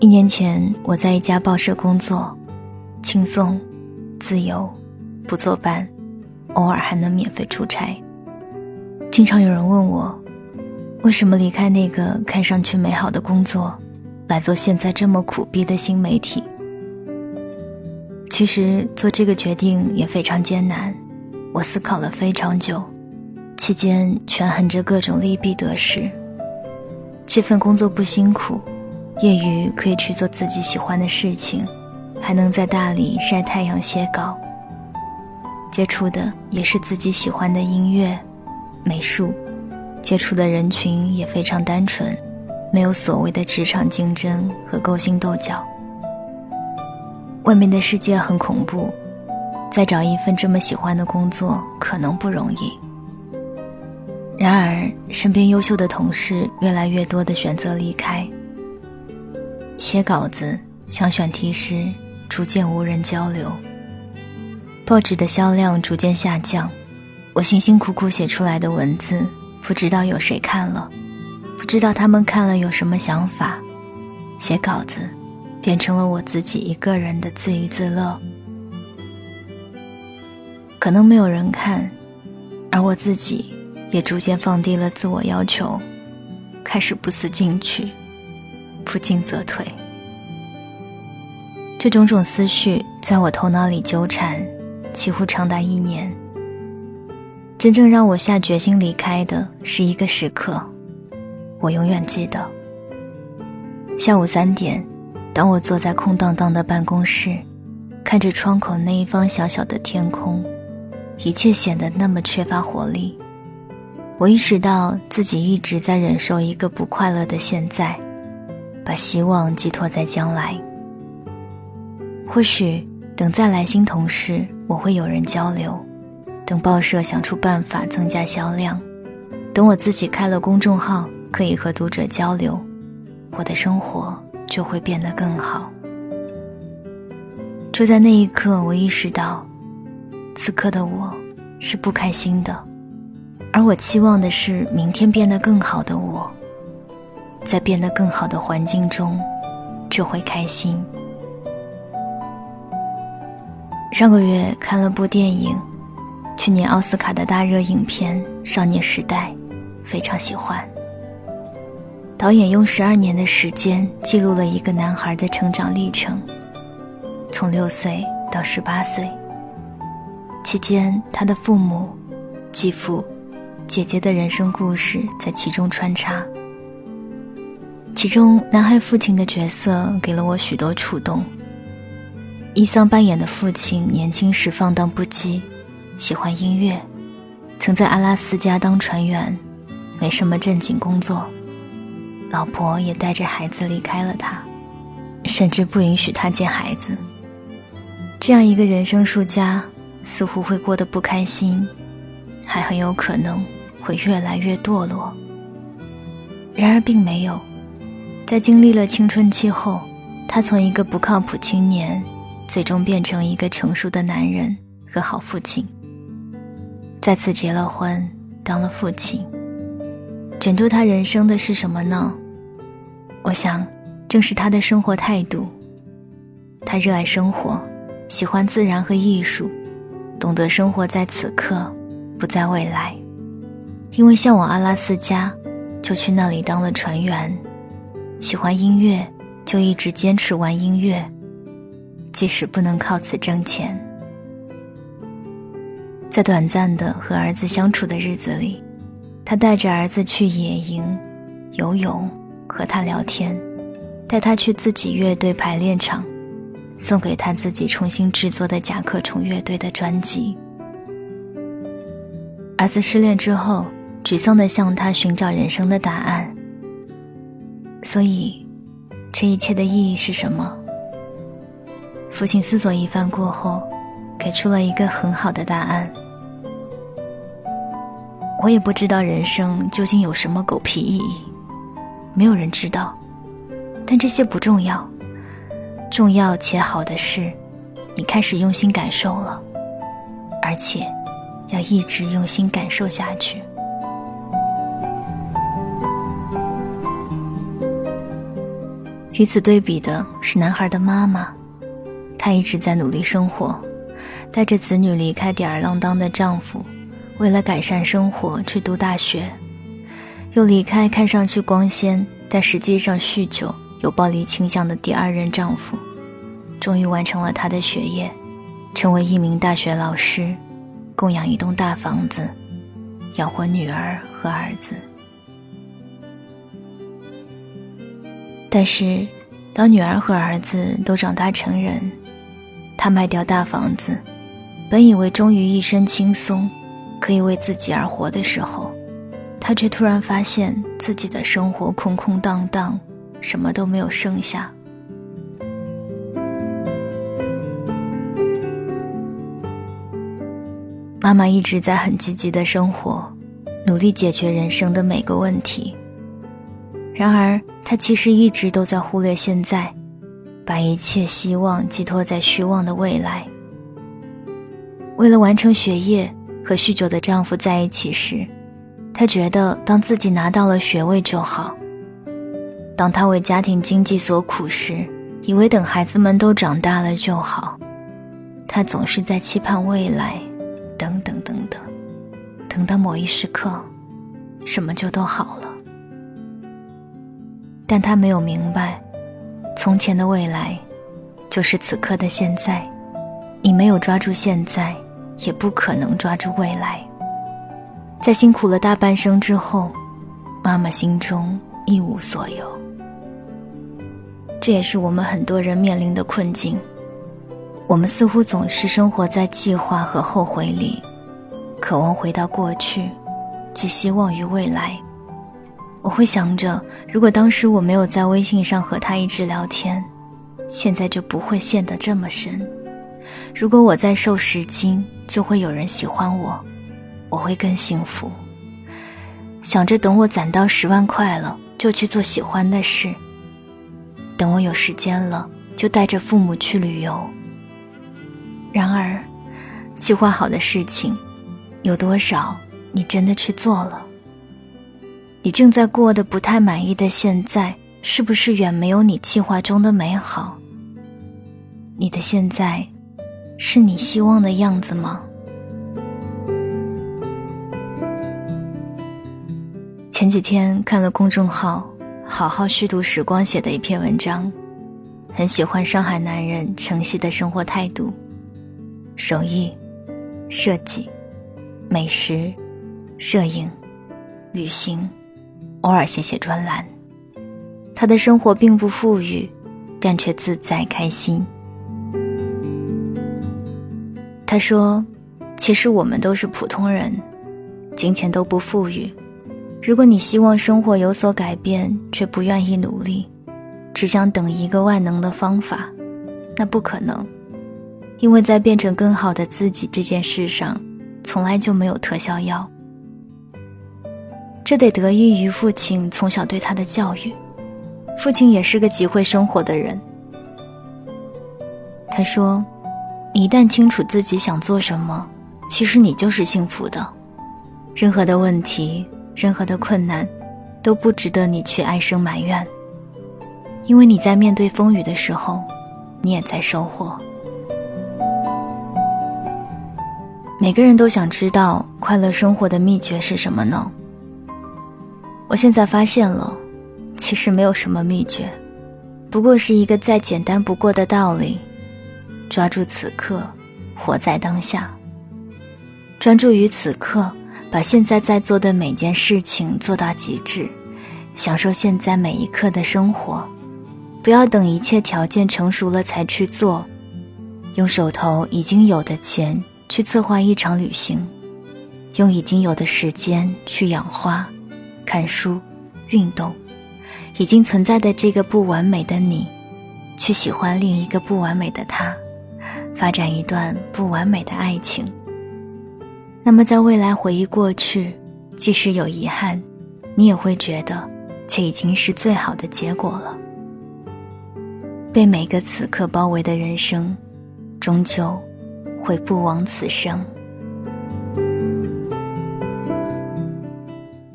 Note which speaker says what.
Speaker 1: 一年前，我在一家报社工作，轻松、自由，不坐班，偶尔还能免费出差。经常有人问我，为什么离开那个看上去美好的工作，来做现在这么苦逼的新媒体？其实做这个决定也非常艰难，我思考了非常久，期间权衡着各种利弊得失。这份工作不辛苦。业余可以去做自己喜欢的事情，还能在大理晒太阳写稿。接触的也是自己喜欢的音乐、美术，接触的人群也非常单纯，没有所谓的职场竞争和勾心斗角。外面的世界很恐怖，再找一份这么喜欢的工作可能不容易。然而，身边优秀的同事越来越多的选择离开。写稿子、想选题时，逐渐无人交流。报纸的销量逐渐下降，我辛辛苦苦写出来的文字，不知道有谁看了，不知道他们看了有什么想法。写稿子，变成了我自己一个人的自娱自乐。可能没有人看，而我自己也逐渐放低了自我要求，开始不思进取。不进则退，这种种思绪在我头脑里纠缠，几乎长达一年。真正让我下决心离开的是一个时刻，我永远记得。下午三点，当我坐在空荡荡的办公室，看着窗口那一方小小的天空，一切显得那么缺乏活力。我意识到自己一直在忍受一个不快乐的现在。把希望寄托在将来。或许等再来新同事，我会有人交流；等报社想出办法增加销量；等我自己开了公众号，可以和读者交流，我的生活就会变得更好。就在那一刻，我意识到，此刻的我是不开心的，而我期望的是明天变得更好的我。在变得更好的环境中，就会开心。上个月看了部电影，去年奥斯卡的大热影片《少年时代》，非常喜欢。导演用十二年的时间记录了一个男孩的成长历程，从六岁到十八岁，期间他的父母、继父、姐姐的人生故事在其中穿插。其中，男孩父亲的角色给了我许多触动。伊桑扮演的父亲年轻时放荡不羁，喜欢音乐，曾在阿拉斯加当船员，没什么正经工作，老婆也带着孩子离开了他，甚至不允许他见孩子。这样一个人生输家，似乎会过得不开心，还很有可能会越来越堕落。然而，并没有。在经历了青春期后，他从一个不靠谱青年，最终变成一个成熟的男人和好父亲。再次结了婚，当了父亲。拯救他人生的是什么呢？我想，正是他的生活态度。他热爱生活，喜欢自然和艺术，懂得生活在此刻，不在未来。因为向往阿拉斯加，就去那里当了船员。喜欢音乐，就一直坚持玩音乐，即使不能靠此挣钱。在短暂的和儿子相处的日子里，他带着儿子去野营、游泳，和他聊天，带他去自己乐队排练场，送给他自己重新制作的甲壳虫乐队的专辑。儿子失恋之后，沮丧地向他寻找人生的答案。所以，这一切的意义是什么？父亲思索一番过后，给出了一个很好的答案。我也不知道人生究竟有什么狗屁意义，没有人知道。但这些不重要，重要且好的是，你开始用心感受了，而且要一直用心感受下去。与此对比的是男孩的妈妈，她一直在努力生活，带着子女离开吊儿郎当的丈夫，为了改善生活去读大学，又离开看上去光鲜但实际上酗酒有暴力倾向的第二任丈夫，终于完成了她的学业，成为一名大学老师，供养一栋大房子，养活女儿和儿子。但是，当女儿和儿子都长大成人，他卖掉大房子，本以为终于一身轻松，可以为自己而活的时候，他却突然发现自己的生活空空荡荡，什么都没有剩下。妈妈一直在很积极的生活，努力解决人生的每个问题。然而，他其实一直都在忽略现在，把一切希望寄托在虚妄的未来。为了完成学业，和酗酒的丈夫在一起时，她觉得当自己拿到了学位就好；当她为家庭经济所苦时，以为等孩子们都长大了就好。她总是在期盼未来，等等等等，等到某一时刻，什么就都好了。但他没有明白，从前的未来，就是此刻的现在。你没有抓住现在，也不可能抓住未来。在辛苦了大半生之后，妈妈心中一无所有。这也是我们很多人面临的困境。我们似乎总是生活在计划和后悔里，渴望回到过去，寄希望于未来。我会想着，如果当时我没有在微信上和他一直聊天，现在就不会陷得这么深。如果我再瘦十斤，就会有人喜欢我，我会更幸福。想着等我攒到十万块了，就去做喜欢的事。等我有时间了，就带着父母去旅游。然而，计划好的事情，有多少你真的去做了？你正在过得不太满意的现在，是不是远没有你计划中的美好？你的现在，是你希望的样子吗？前几天看了公众号“好好虚度时光”写的一篇文章，很喜欢上海男人程曦的生活态度：手艺、设计、美食、摄影、旅行。偶尔写写专栏，他的生活并不富裕，但却自在开心。他说：“其实我们都是普通人，金钱都不富裕。如果你希望生活有所改变，却不愿意努力，只想等一个万能的方法，那不可能。因为在变成更好的自己这件事上，从来就没有特效药。”这得得益于父亲从小对他的教育，父亲也是个极会生活的人。他说：“一旦清楚自己想做什么，其实你就是幸福的。任何的问题，任何的困难，都不值得你去唉声埋怨，因为你在面对风雨的时候，你也在收获。”每个人都想知道快乐生活的秘诀是什么呢？我现在发现了，其实没有什么秘诀，不过是一个再简单不过的道理：抓住此刻，活在当下，专注于此刻，把现在在做的每件事情做到极致，享受现在每一刻的生活，不要等一切条件成熟了才去做，用手头已经有的钱去策划一场旅行，用已经有的时间去养花。看书、运动，已经存在的这个不完美的你，去喜欢另一个不完美的他，发展一段不完美的爱情。那么，在未来回忆过去，即使有遗憾，你也会觉得这已经是最好的结果了。被每个此刻包围的人生，终究会不枉此生。